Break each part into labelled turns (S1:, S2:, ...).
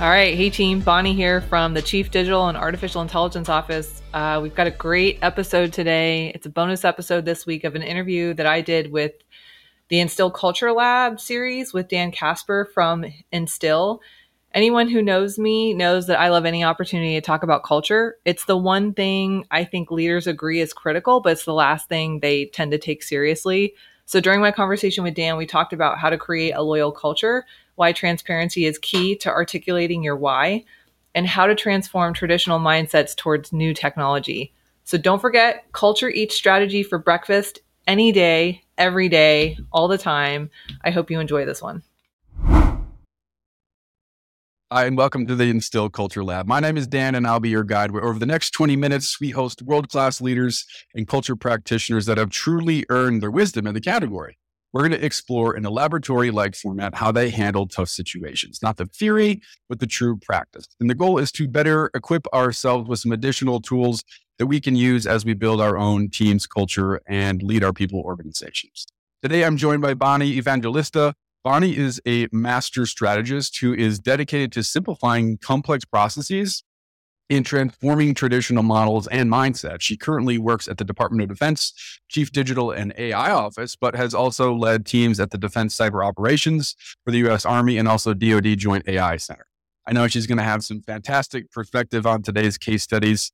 S1: All right. Hey, team. Bonnie here from the Chief Digital and Artificial Intelligence Office. Uh, we've got a great episode today. It's a bonus episode this week of an interview that I did with the Instill Culture Lab series with Dan Kasper from Instill. Anyone who knows me knows that I love any opportunity to talk about culture. It's the one thing I think leaders agree is critical, but it's the last thing they tend to take seriously. So during my conversation with Dan, we talked about how to create a loyal culture why transparency is key to articulating your why, and how to transform traditional mindsets towards new technology. So don't forget, culture each strategy for breakfast any day, every day, all the time. I hope you enjoy this one.
S2: Hi, and welcome to the Instill Culture Lab. My name is Dan, and I'll be your guide. Where over the next 20 minutes, we host world class leaders and culture practitioners that have truly earned their wisdom in the category we're going to explore in a laboratory like format how they handle tough situations, not the theory, but the true practice. And the goal is to better equip ourselves with some additional tools that we can use as we build our own teams, culture, and lead our people organizations. Today, I'm joined by Bonnie Evangelista. Bonnie is a master strategist who is dedicated to simplifying complex processes in transforming traditional models and mindsets. She currently works at the Department of Defense Chief Digital and AI Office, but has also led teams at the Defense Cyber Operations for the U.S. Army and also DoD Joint AI Center. I know she's going to have some fantastic perspective on today's case studies.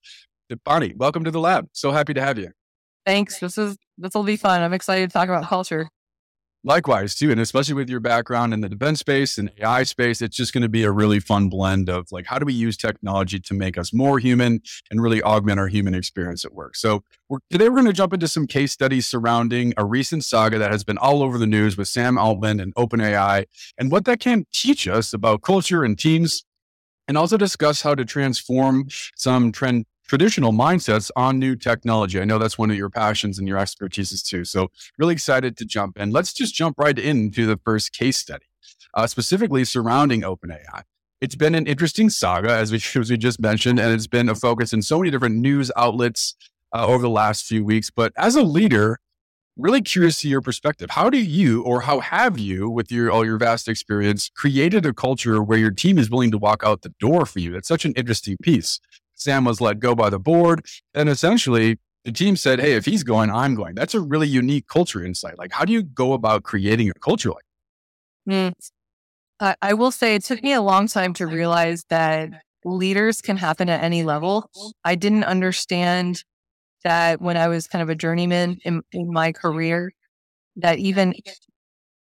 S2: Bonnie, welcome to the lab. So happy to have you.
S3: Thanks. This is this will be fun. I'm excited to talk about culture.
S2: Likewise, too, and especially with your background in the defense space and AI space, it's just going to be a really fun blend of like how do we use technology to make us more human and really augment our human experience at work. So we're, today we're going to jump into some case studies surrounding a recent saga that has been all over the news with Sam Altman and OpenAI, and what that can teach us about culture and teams, and also discuss how to transform some trend traditional mindsets on new technology. I know that's one of your passions and your expertises too. So, really excited to jump in. Let's just jump right into the first case study, uh, specifically surrounding OpenAI. It's been an interesting saga, as we, as we just mentioned, and it's been a focus in so many different news outlets uh, over the last few weeks. But as a leader, really curious to your perspective. How do you, or how have you, with your all your vast experience, created a culture where your team is willing to walk out the door for you? That's such an interesting piece. Sam was let go by the board. And essentially, the team said, Hey, if he's going, I'm going. That's a really unique culture insight. Like, how do you go about creating a culture like
S3: mm. uh, I will say it took me a long time to realize that leaders can happen at any level. I didn't understand that when I was kind of a journeyman in, in my career, that even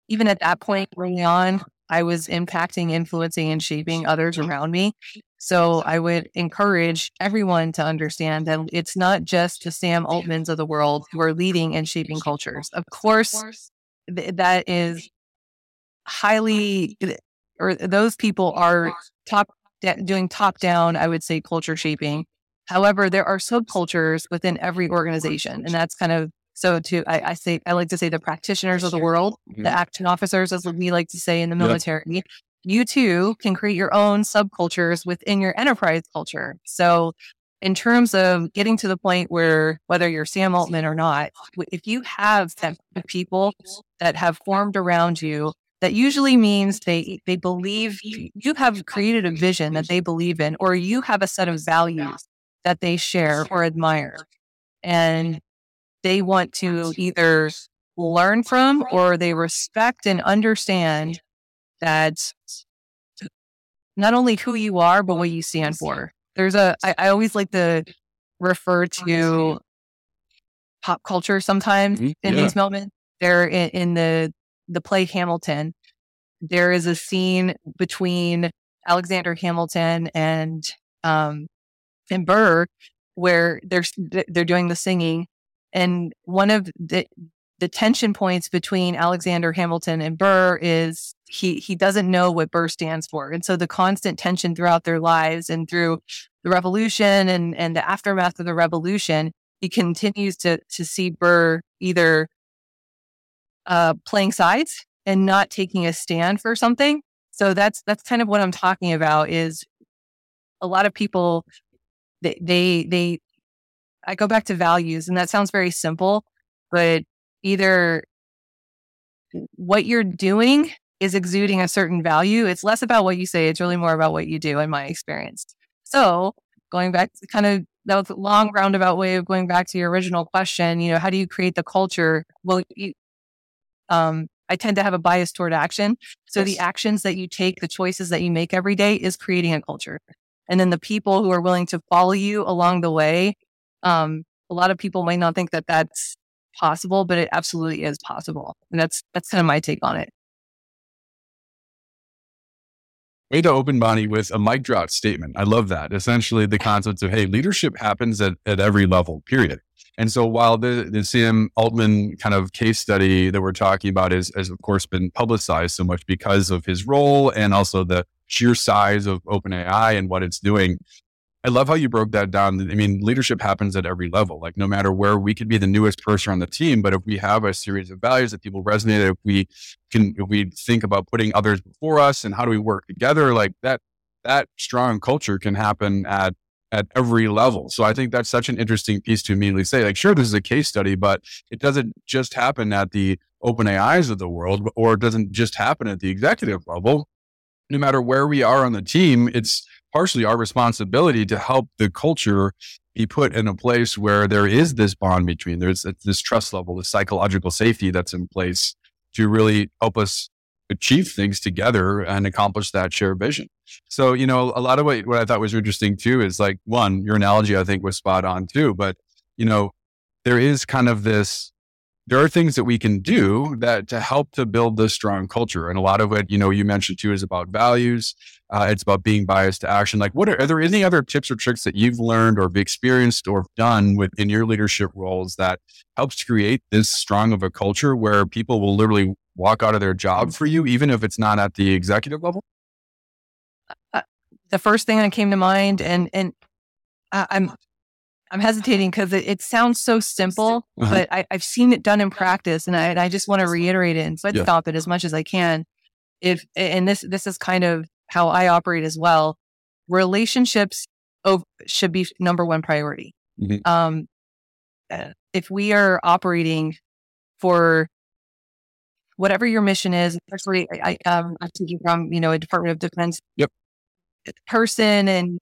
S3: even at that point early on, I was impacting, influencing, and shaping others around me. So I would encourage everyone to understand that it's not just the Sam Altmans of the world who are leading and shaping cultures. Of course, th- that is highly, or those people are top doing top down. I would say culture shaping. However, there are subcultures within every organization, and that's kind of so to I, I, say I like to say the practitioners of the world, mm-hmm. the action officers, as we like to say in the military, yep you too can create your own subcultures within your enterprise culture. So, in terms of getting to the point where whether you're Sam Altman or not, if you have that people that have formed around you, that usually means they they believe you have created a vision that they believe in, or you have a set of values that they share or admire, and they want to either learn from or they respect and understand that not only who you are, but what you stand for. There's a, I, I always like to refer to pop culture sometimes mm-hmm. in yeah. these moments. There in, in the, the play Hamilton, there is a scene between Alexander Hamilton and, um, and Burr where they're, they're doing the singing. And one of the, the tension points between Alexander Hamilton and Burr is he he doesn't know what Burr stands for. And so the constant tension throughout their lives and through the revolution and, and the aftermath of the revolution, he continues to to see Burr either uh, playing sides and not taking a stand for something. So that's that's kind of what I'm talking about is a lot of people they they, they I go back to values and that sounds very simple, but either what you're doing is exuding a certain value, it's less about what you say, it's really more about what you do, in my experience. So, going back to kind of that was a long roundabout way of going back to your original question, you know, how do you create the culture? Well, you, um, I tend to have a bias toward action. So yes. the actions that you take, the choices that you make every day is creating a culture. And then the people who are willing to follow you along the way, um, a lot of people might not think that that's possible, but it absolutely is possible. And that's, that's kind of my take on it.
S2: Way to open Bonnie with a mic drop statement. I love that. Essentially, the concept of, hey, leadership happens at, at every level, period. And so while the, the Sam Altman kind of case study that we're talking about is, has, of course, been publicized so much because of his role and also the sheer size of OpenAI and what it's doing, I love how you broke that down. I mean, leadership happens at every level. Like no matter where we could be the newest person on the team, but if we have a series of values that people resonate, if we can, if we think about putting others before us and how do we work together, like that, that strong culture can happen at at every level. So I think that's such an interesting piece to immediately say. Like, sure, this is a case study, but it doesn't just happen at the OpenAIs of the world, or it doesn't just happen at the executive level. No matter where we are on the team, it's partially our responsibility to help the culture be put in a place where there is this bond between there's this trust level, the psychological safety that's in place to really help us achieve things together and accomplish that shared vision. So, you know, a lot of what, what I thought was interesting too is like one, your analogy I think was spot on too, but you know, there is kind of this there are things that we can do that to help to build this strong culture. And a lot of it, you know, you mentioned too is about values. Uh, it's about being biased to action. Like, what are, are, there any other tips or tricks that you've learned or experienced or done within your leadership roles that helps create this strong of a culture where people will literally walk out of their job for you, even if it's not at the executive level?
S3: Uh, the first thing that came to mind, and and I'm I'm hesitating because it, it, sounds so simple, uh-huh. but I, have seen it done in practice, and I, and I just want to reiterate it and foot yeah. stop it as much as I can. If and this this is kind of how I operate as well. Relationships should be number one priority. Mm-hmm. Um, uh, if we are operating for whatever your mission is, especially I, um, I'm speaking from you know a Department of Defense
S2: yep.
S3: person and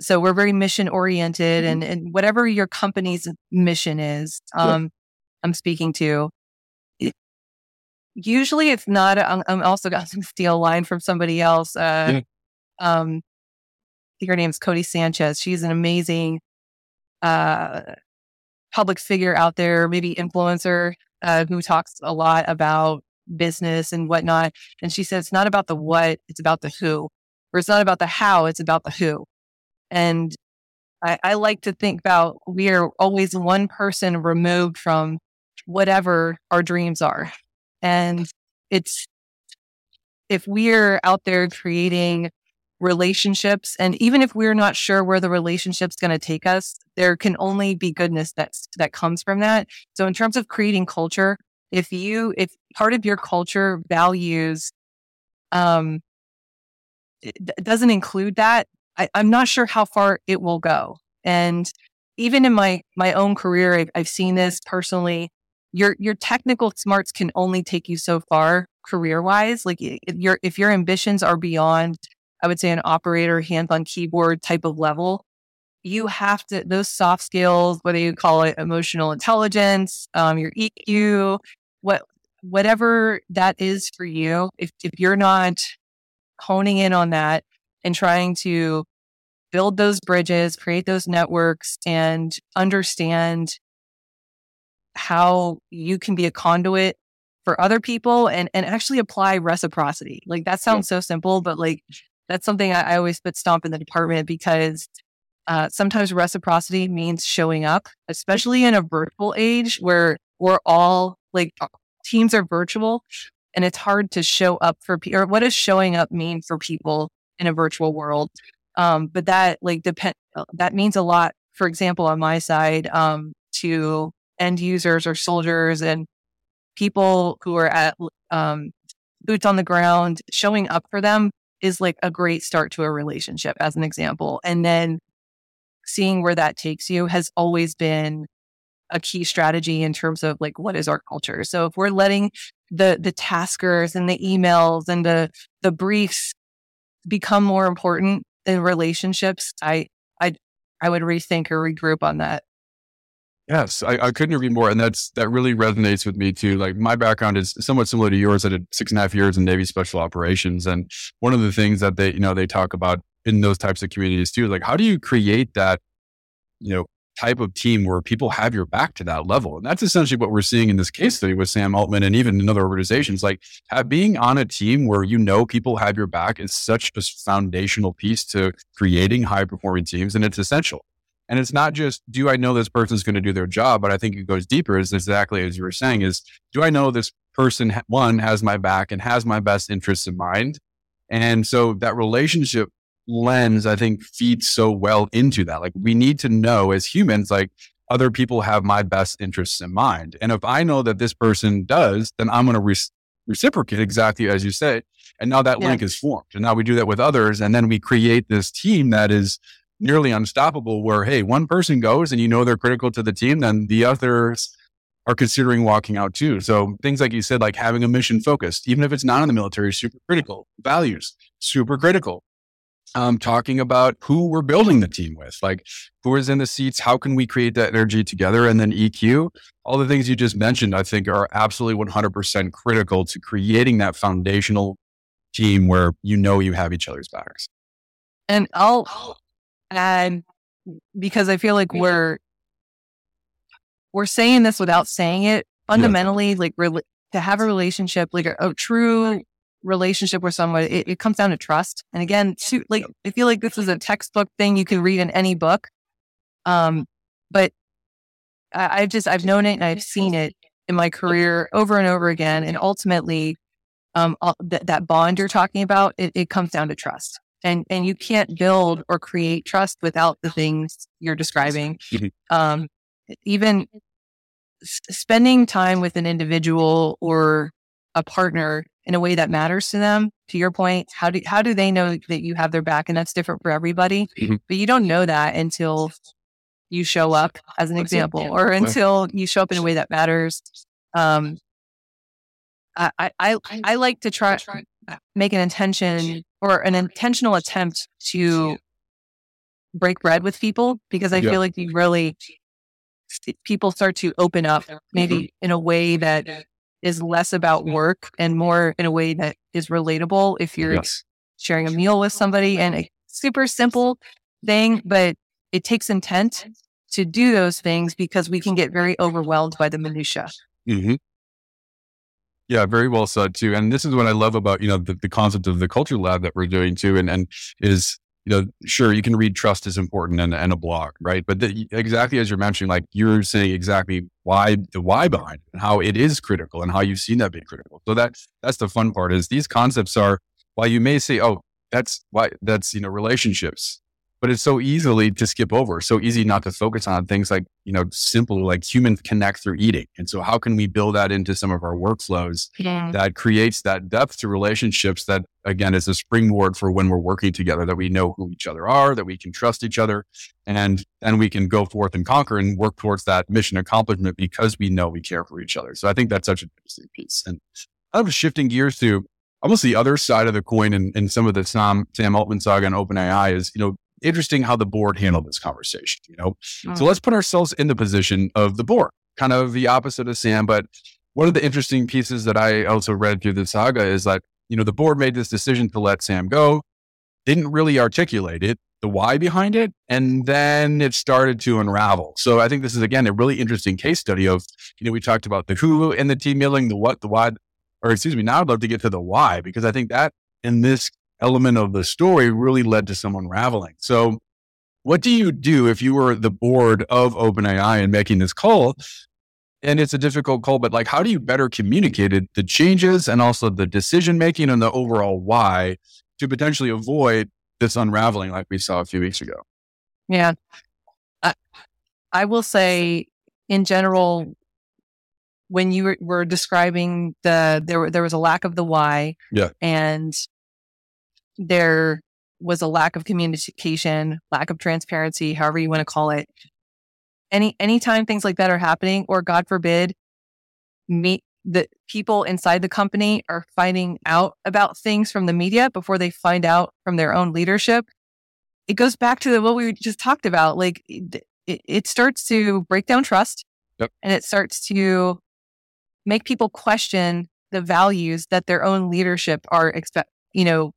S3: so we're very mission oriented mm-hmm. and, and whatever your company's mission is, um, yeah. I'm speaking to. It, usually it's not, i I'm also got some steal line from somebody else. Uh, yeah. um, I think her name's Codie Sanchez. She's an amazing, uh, public figure out there, maybe influencer, uh, who talks a lot about business and whatnot. And she says it's not about the what, it's about the who. Or it's not about the how, it's about the who. And I, I like to think about we are always one person removed from whatever our dreams are. And it's, if we're out there creating relationships, and even if we're not sure where the relationship's going to take us, there can only be goodness that's, that comes from that. So in terms of creating culture, if you, if part of your culture values, um, doesn't include that, I, am not sure how far it will go. And even in my my own career, I've, I've seen this personally. Your your technical smarts can only take you so far career wise. Like if your if your ambitions are beyond, I would say, an operator, hands on keyboard type of level, you have to those soft skills, whether you call it emotional intelligence, um, your EQ, what whatever that is for you. If if you're not honing in on that, and trying to build those bridges, create those networks, and understand how you can be a conduit for other people and, and actually apply reciprocity. Like that sounds yeah. so simple, but like that's something I, I always put stomp in the department because uh, sometimes reciprocity means showing up, especially in a virtual age where we're all like teams are virtual and it's hard to show up for people. Or what does showing up mean for people in a virtual world. Um, but that like depend uh, that means a lot. For example, on my side, um, to end users or soldiers and people who are at um, boots on the ground, showing up for them is like a great start to a relationship, as an example. And then seeing where that takes you has always been a key strategy in terms of like what is our culture. So if we're letting the the taskers and the emails and the the briefs become more important than relationships, I I I would rethink or regroup on that.
S2: Yes, I, I, couldn't agree more. And that's that really resonates with me too. Like my background is somewhat similar to yours. I did six and a half years in Navy special operations. And one of the things that they, you know, they talk about in those types of communities too, like how do you create that, you know, type of team where people have your back to that level. And that's essentially what we're seeing in this case study with Sam Altman and even in other organizations. Like have, being on a team where you know people have your back is such a foundational piece to creating high performing teams. And it's essential. And it's not just, do I know this person's going to do their job? But I think it goes deeper is exactly as you were saying is, do I know this person, one, has my back and has my best interests in mind? And so that relationship lens, I think feeds so well into that. Like we need to know as humans, like other people have my best interests in mind. And if I know that this person does, then I'm going to re- reciprocate exactly as you say. And now that yeah. link is formed. And now we do that with others. And then we create this team that is nearly unstoppable where, hey, one person goes and you know they're critical to the team, then the others are considering walking out too. So things like you said, like having a mission focused, even if it's not in the military, super critical. Values, super critical. Um, talking about who we're building the team with, like who is in the seats, how can we create that energy together? And then EQ, all the things you just mentioned, I think are absolutely 100% critical to creating that foundational team where you know you have each other's backs.
S3: And I'll and because I feel like we're we're saying this without saying it. Fundamentally, yeah. like re- to have a relationship, like a, a true relationship with someone, it, it, comes down to trust. And again, to, like I feel like this is a textbook thing you can read in any book. Um, but I, I've just I've known it and I've seen it in my career over and over again. And ultimately, um, th- that bond you're talking about, it, it comes down to trust and and you can't build or create trust without the things you're describing mm-hmm. um, even s- spending time with an individual or a partner in a way that matters to them to your point how do how do they know that you have their back and that's different for everybody mm-hmm. but you don't know that until you show up as an example or until you show up in a way that matters um, I, I I like to try make an intention or an intentional attempt to break bread with people because I yeah. feel like you really people start to open up maybe mm-hmm. in a way that is less about work and more in a way that is relatable if you're yes. sharing a meal with somebody and a super simple thing but it takes intent to do those things because we can get very overwhelmed by the minutia mm-hmm.
S2: Yeah, very well said too. And this is what I love about, you know, the, the concept of the culture lab that we're doing too. And, and is, you know, sure, you can read trust is important and, and a blog, right? But the, exactly as you're mentioning, like you're saying exactly why the why behind it and how it is critical and how you've seen that be critical. So that that's the fun part is these concepts are while you may say, oh, that's why that's, you know, relationships but it's so easily to skip over, so easy not to focus on things like, you know, simple, like humans connect through eating. And so how can we build that into some of our workflows yeah. that creates that depth to relationships that again is a springboard for when we're working together, that we know who each other are, that we can trust each other, and then we can go forth and conquer and work towards that mission accomplishment because we know we care for each other. So I think that's such an interesting piece. And I'm shifting gears to almost the other side of the coin in, in some of the Sam, Sam Altman saga and OpenAI is, you know, interesting how the board handled this conversation, you know? Mm-hmm. So let's put ourselves in the position of the board, kind of the opposite of Sam. But one of the interesting pieces that I also read through the saga is that, you know, the board made this decision to let Sam go, didn't really articulate it, the why behind it, and then it started to unravel. So I think this is, again, a really interesting case study of, you know, we talked about the who in the team building, the what, the why, or excuse me, now I'd love to get to the why, because I think that in this element of the story really led to some unraveling. So, what do you do if you were the board of OpenAI and making this call? And it's a difficult call, but like, how do you better communicate it, the changes and also the decision making and the overall why to potentially avoid this unraveling like we saw a few weeks ago?
S3: Yeah. I, I will say, in general, when you were, describing the there there was a lack of the why,
S2: yeah,
S3: and there was a lack of communication, lack of transparency, however you want to call it. Any anytime things like that are happening, or God forbid, me the people inside the company are finding out about things from the media before they find out from their own leadership. It goes back to the, what we just talked about. Like it, it starts to break down trust
S2: yep.
S3: and it starts to make people question the values that their own leadership are expect, you know,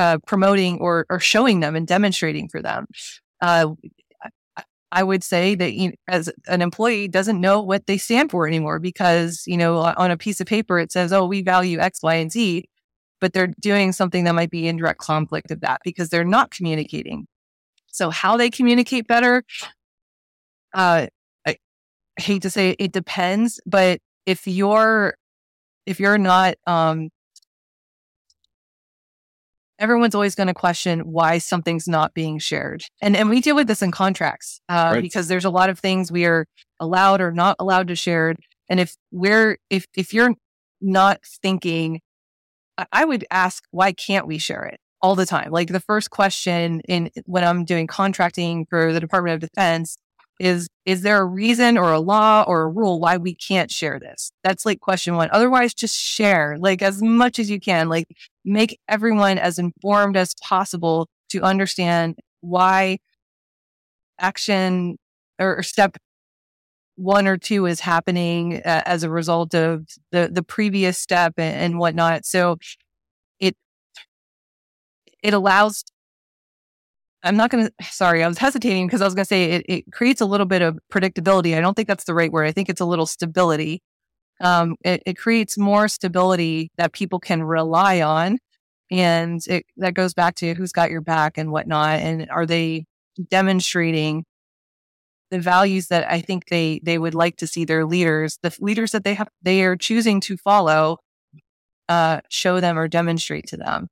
S3: uh, promoting or, or showing them and demonstrating for them. Uh, I would say that you know, as an employee doesn't know what they stand for anymore because, you know, on a piece of paper, it says, oh, we value X, Y, and Z, but they're doing something that might be in direct conflict of that because they're not communicating. So how they communicate better, uh, I hate to say it, it depends, but if you're, if you're not, um, everyone's always going to question why something's not being shared. And and we deal with this in contracts uh, right. because there's a lot of things we are allowed or not allowed to share. And if we're if if you're not thinking, I would ask why can't we share it all the time? Like the first question in when I'm doing contracting for the Department of Defense is is there a reason or a law or a rule why we can't share this? That's like question one. Otherwise just share like as much as you can like make everyone as informed as possible to understand why action or step one or two is happening uh, as a result of the the previous step and, and whatnot. So it it allows I'm not going to, sorry, I was hesitating because I was going to say it, it, creates a little bit of predictability. I don't think that's the right word. I think it's a little stability. Um, it, it, creates more stability that people can rely on. And it, that goes back to who's got your back and whatnot. And are they demonstrating the values that I think they, they would like to see their leaders, the leaders that they have, they are choosing to follow, uh, show them or demonstrate to them.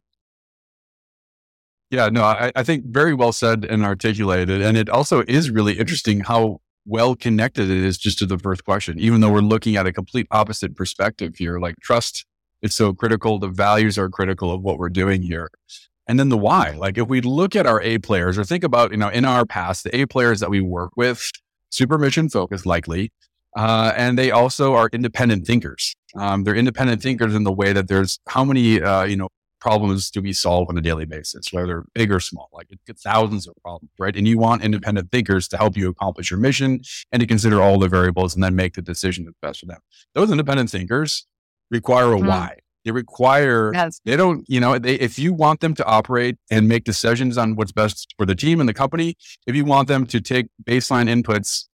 S2: Yeah, no, I, I think very well said and articulated. And it also is really interesting how well connected it is just to the first question, even though we're looking at a complete opposite perspective here. Like trust is so critical. The values are critical of what we're doing here. And then the why. Like if we look at our A players or think about, you know, in our past, the A players that we work with, super mission focused likely. Uh, and they also are independent thinkers. Um, they're independent thinkers in the way that there's how many, uh, you know, problems do we solve on a daily basis, whether big or small? Like it's thousands of problems, right? And you want independent thinkers to help you accomplish your mission and to consider all the variables and then make the decision that's best for them. Those independent thinkers require a mm. why. They require, yes. they don't, you know, they, if you want them to operate and make decisions on what's best for the team and the company, if you want them to take baseline inputs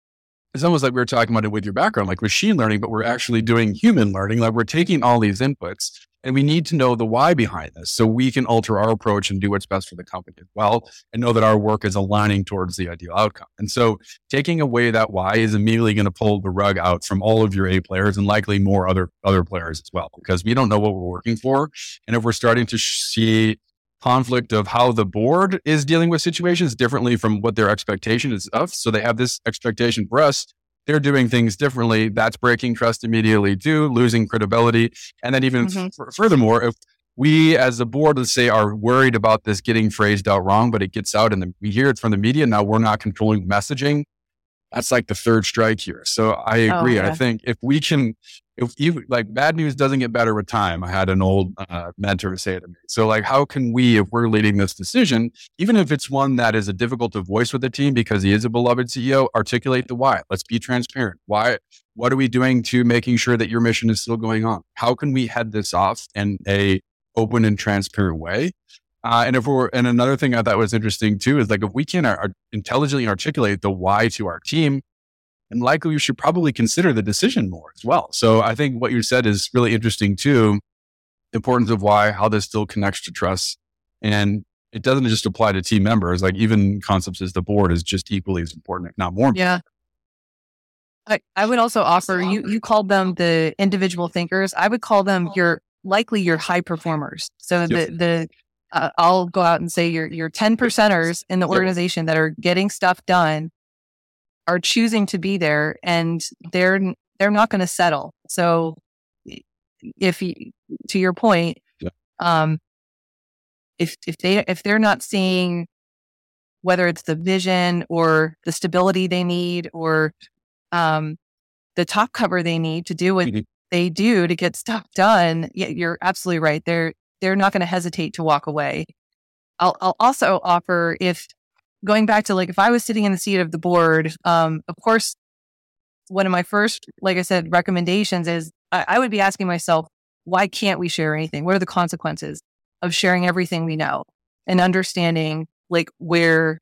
S2: it's almost like we were talking about it with your background, like machine learning, but we're actually doing human learning. Like we're taking all these inputs and we need to know the why behind this so we can alter our approach and do what's best for the company as well and know that our work is aligning towards the ideal outcome. And so taking away that why is immediately going to pull the rug out from all of your A players and likely more other other players as well because we don't know what we're working for. And if we're starting to see conflict of how the board is dealing with situations differently from what their expectation is of. So they have this expectation for us they're doing things differently. That's breaking trust immediately too, losing credibility. And then even mm-hmm. f- furthermore, if we as a board, let's say, are worried about this getting phrased out wrong, but it gets out and we hear it from the media. Now we're not controlling messaging. That's like the third strike here. So I oh, agree. Oh. I think if we can if you like bad news doesn't get better with time. I had an old uh, mentor say to me. So like, how can we, if we're leading this decision, even if it's one that is a difficult to voice with the team because he is a beloved CEO, articulate the why. Let's be transparent. Why? What are we doing to making sure that your mission is still going on? How can we head this off in a open and transparent way? Uh, and if we're, and another thing I thought was interesting too is like if we can ar- intelligently articulate the why to our team, and likely you should probably consider the decision more as well. So I think what you said is really interesting too. The importance of why, how this still connects to trust. And it doesn't just apply to team members, like even concepts as the board is just equally as important, if not more.
S3: Yeah. I, I would also offer you you called them the individual thinkers. I would call them your likely your high performers. So yep. the the uh, I'll go out and say your your 10 percenters in the organization yep. that are getting stuff done are choosing to be there and they're they're not going to settle. So if you, to your point, yeah. um, if if they if they're not seeing whether it's the vision or the stability they need or um, the top cover they need to do what mm-hmm. they do to get stuff done, yeah, you're absolutely right. They're they're not going to hesitate to walk away. I'll, I'll also offer if going back to like if I was sitting in the seat of the board, um, of course, one of my first, like I said, recommendations is I, I would be asking myself, why can't we share anything? What are the consequences of sharing everything we know and understanding like where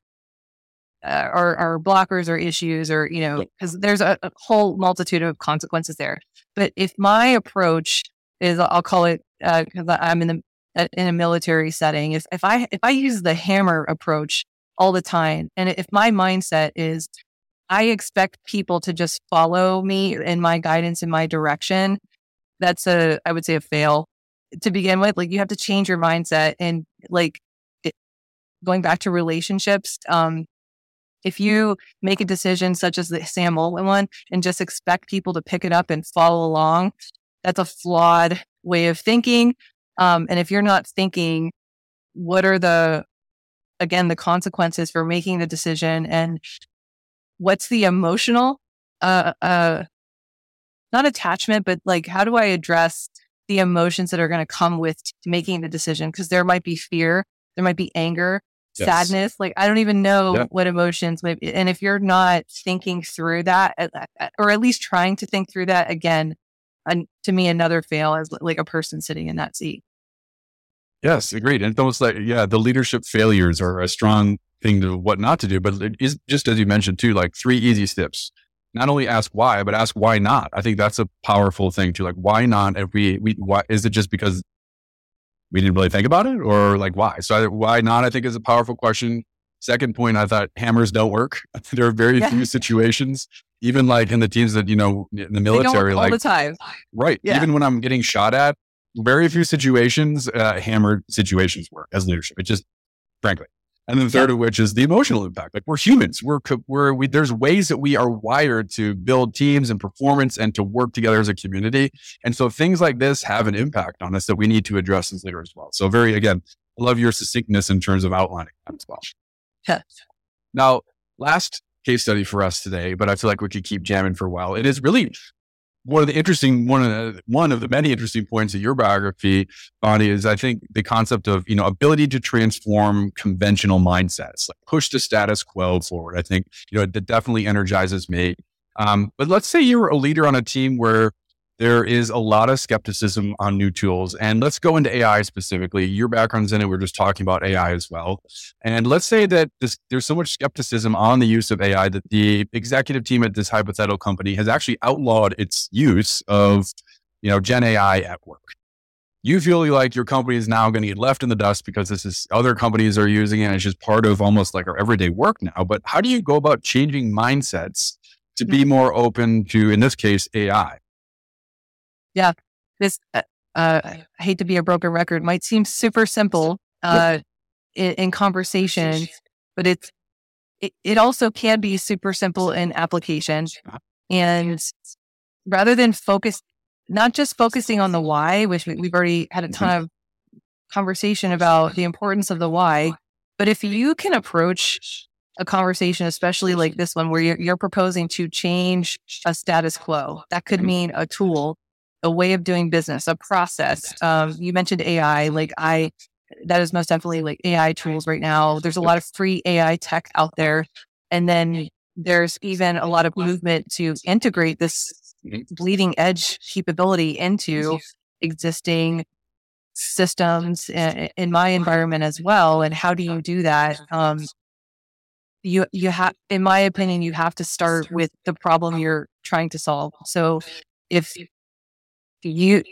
S3: uh, our, our blockers or issues or, you know, because there's a, a, whole multitude of consequences there. But if my approach is, I'll call it, because uh, I'm in the, in a military setting, if, if I, if I use the hammer approach all the time, and if my mindset is, I expect people to just follow me in my guidance in my direction, that's a, I would say a fail to begin with. Like you have to change your mindset and like it, going back to relationships. Um, if you make a decision such as the Sam Altman one and just expect people to pick it up and follow along, that's a flawed way of thinking. Um, and if you're not thinking, what are the, again, the consequences for making the decision and what's the emotional, uh, uh, not attachment, but like, how do I address the emotions that are going to come with making the decision? Because there might be fear, there might be anger, yes. sadness. Like, I don't even know yeah. what emotions might be. And if you're not thinking through that, or at least trying to think through that again, and to me, another fail is like a person sitting in that seat.
S2: Yes, agreed. And it's almost like, yeah, the leadership failures are a strong thing to what not to do. But it is just as you mentioned too, like three easy steps not only ask why, but ask why not. I think that's a powerful thing too. Like, why not? If we, we, why is it just because we didn't really think about it or like why? So I, why not? I think is a powerful question. Second point, I thought hammers don't work. there are very yeah. few situations, even like in the teams that, you know, in the military, like
S3: all the time.
S2: Right. Yeah. Even when I'm getting shot at, very few situations, uh, hammered situations work as leadership. It just, frankly, and then the third yeah. of which is the emotional impact. Like we're humans. We're, we're, we, there's ways that we are wired to build teams and performance and to work together as a community. And so things like this have an impact on us that we need to address as leaders as well. So very, again, I love your succinctness in terms of outlining that as well.
S3: Yeah.
S2: Now, last case study for us today, but I feel like we could keep jamming for a while. It is really one of the interesting one of the, one of the many interesting points of your biography, Bonnie, is I think the concept of you know ability to transform conventional mindsets, like push the status quo forward. I think you know that definitely energizes me. Um, but let's say you're a leader on a team where there is a lot of skepticism on new tools. And let's go into AI specifically. Your background's in it. We're just talking about AI as well. And let's say that this, there's so much skepticism on the use of AI that the executive team at this hypothetical company has actually outlawed its use of, you know, Gen AI at work. You feel like your company is now going to get left in the dust because this is other companies are using it. And it's just part of almost like our everyday work now. But how do you go about changing mindsets to be hmm. more open to, in this case, AI?
S3: Yeah. This, uh, uh, I hate to be a broken record, might seem super simple uh, in, in, conversation, but it's, it, it also can be super simple in application. And rather than focus, not just focusing on the why, which we, we've already had a ton mm-hmm. of conversation about the importance of the why, but if you can approach a conversation, especially like this one, where you're, you're, proposing to change a status quo. That could mean a tool a way of doing business, a process. Um, you mentioned AI. Like I, that is most definitely like AI tools right now. There's a lot of free AI tech out there, and then there's even a lot of movement to integrate this bleeding edge capability into existing systems in my environment as well. And how do you do that? Um, you you have, in my opinion, you have to start with the problem you're trying to solve. So if you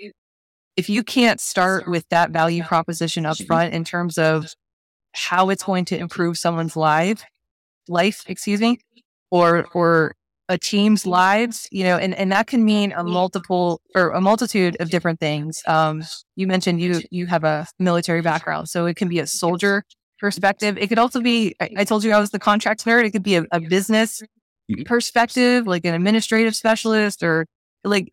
S3: if you can't start with that value proposition up front in terms of how it's going to improve someone's life life excuse me or or a team's lives you know and and that can mean a multiple or a multitude of different things. Um you mentioned you you have a military background so it can be a soldier perspective. It could also be i, I told you i was the contract nerd it could be a, a business perspective like an administrative specialist or like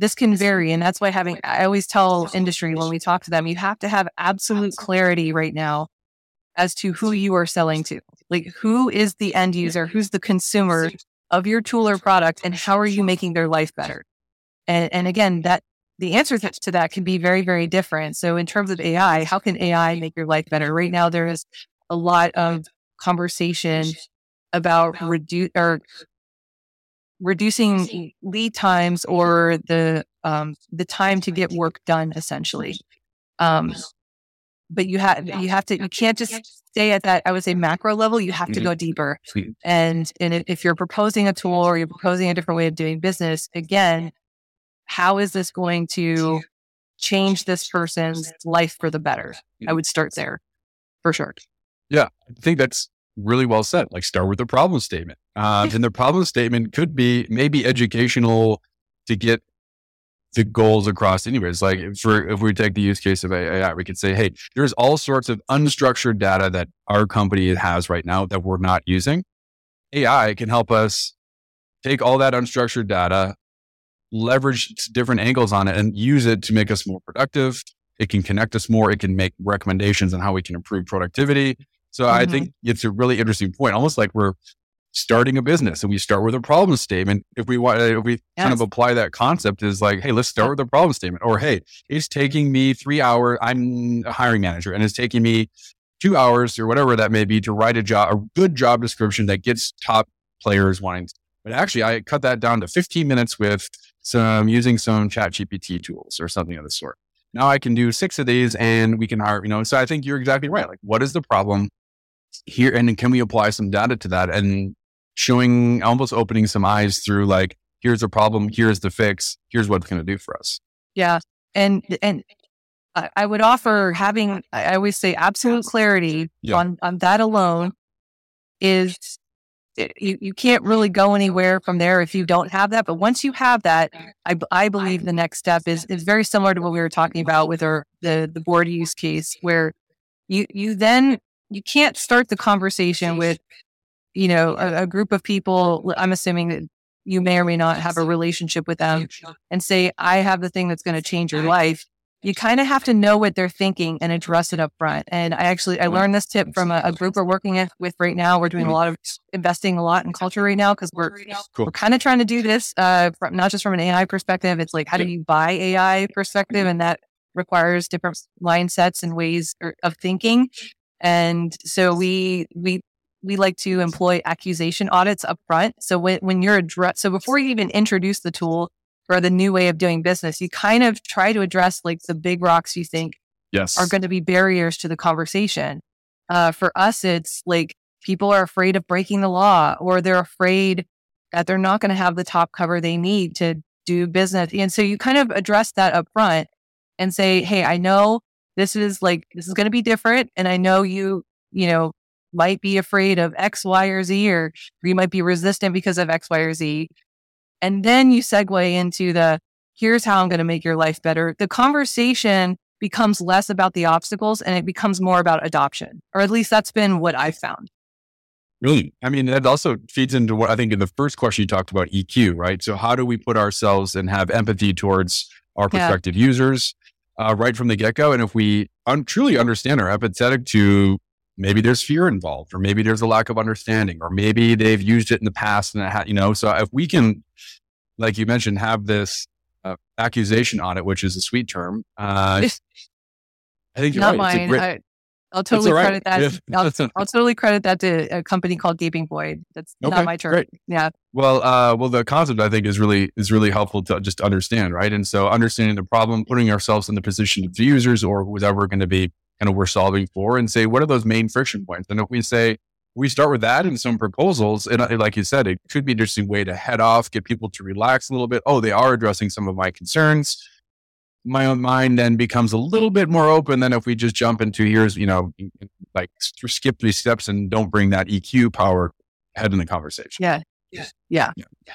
S3: this can vary. And that's why having, I always tell industry when we talk to them, you have to have absolute clarity right now as to who you are selling to. Like, who is the end user? Who's the consumer of your tool or product and how are you making their life better? And, and again, that the answer to that can be very, very different. So in terms of AI, how can AI make your life better? Right now, there is a lot of conversation about reduce or reducing lead times or the um, the time to get work done essentially. um, but you have you have to you can't just stay at that i would say macro level you have to mm-hmm. go deeper. And and if you're proposing a tool or you're proposing a different way of doing business again how is this going to change this person's life for the better? I would start there for sure.
S2: Yeah i think that's really well said like start with the problem statement um, and the problem statement could be maybe educational to get the goals across anyways. Like if we take the use case of AI, we could say, hey, there's all sorts of unstructured data that our company has right now that we're not using. AI can help us take all that unstructured data, leverage different angles on it, and use it to make us more productive. It can connect us more. It can make recommendations on how we can improve productivity. So mm-hmm. I think it's a really interesting point, almost like we're starting a business and we start with a problem statement. If we want if we yes. kind of apply that concept is like hey let's start with a problem statement or hey it's taking me three hours i'm a hiring manager and it's taking me two hours or whatever that may be to write a job a good job description that gets top players wanting to, but actually i cut that down to 15 minutes with some using some ChatGPT tools or something of the sort. Now i can do six of these and we can hire you know so i think you're exactly right. Like what is the problem here and can we apply some data to that and showing almost opening some eyes through like, here's a problem, here's the fix, here's what it's going to do for us.
S3: Yeah. And, and I would offer having, I always say absolute clarity yeah. on, on that alone is eh, you, you can't really go anywhere from there if you don't have that. But once you have that, I, I believe the next step is, is very similar to what we were talking about with our, the, the board use case where you, you then, you can't start the conversation with, you know, a, a group of people, I'm assuming that you may or may not have a relationship with them and say, I have the thing that's going to change your life. You kind of have to know what they're thinking and address it up front. And I actually, I learned this tip from a, a group we're working with right now. We're doing a lot of investing a lot in culture right now because we're, cool. we're kind of trying to do this, uh, from, not just from an AI perspective. It's like, how do you buy AI perspective? And that requires different mindsets and ways er, of thinking. And so we, we we like to employ accusation audits up front. So when, when you're address, so before you even introduce the tool or the new way of doing business, you kind of try to address like the big rocks you think
S2: yes.
S3: are going to be barriers to the conversation. Uh, for us, it's like people are afraid of breaking the law or they're afraid that they're not going to have the top cover they need to do business. And so you kind of address that up front and say, Hey, I know this is like, this is going to be different. And I know you, you know, might be afraid of X, Y, or Z, or you might be resistant because of X, Y, or Z. And then you segue into the here's how I'm going to make your life better. The conversation becomes less about the obstacles and it becomes more about adoption, or at least that's been what I've found.
S2: Really? I mean, that also feeds into what I think in the first question you talked about EQ, right? So, how do we put ourselves and have empathy towards our prospective yeah. users uh, right from the get go? And if we un- truly understand, are empathetic to maybe there's fear involved or maybe there's a lack of understanding or maybe they've used it in the past and it ha- you know so if we can like you mentioned have this uh, accusation audit which is a sweet term uh, i think you're
S3: not
S2: right.
S3: mine great, I, will totally right. credit that I'll, I'll, totally credit that to a company called gaping void that's okay, not my term great. yeah
S2: well uh, well the concept i think is really is really helpful to just understand right and so understanding the problem putting ourselves in the position of the users or whoever going to be kind of we're solving for and say, what are those main friction points? And if we say, we start with that in some proposals, and uh, like you said, it could be an interesting way to head off, get people to relax a little bit. Oh, they are addressing some of my concerns. My own mind then becomes a little bit more open than if we just jump into here's, you know, like skip three steps and don't bring that EQ power head in the conversation.
S3: Yeah. Yeah. Yeah. yeah.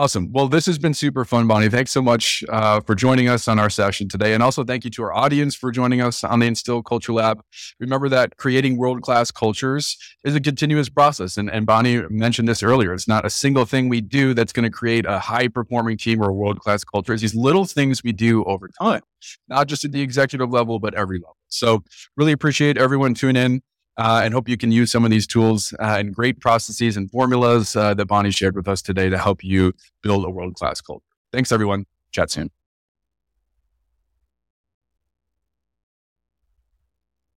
S2: Awesome. Well, this has been super fun, Bonnie. Thanks so much uh, for joining us on our session today. And also thank you to our audience for joining us on the Instill Culture Lab. Remember that creating world class cultures is a continuous process. And, and Bonnie mentioned this earlier. It's not a single thing we do that's going to create a high performing team or a world class culture. It's these little things we do over time, not just at the executive level, but every level. So really appreciate everyone tuning in. Uh, and hope you can use some of these tools uh, and great processes and formulas uh, that Bonnie shared with us today to help you build a world class culture. Thanks, everyone. Chat soon.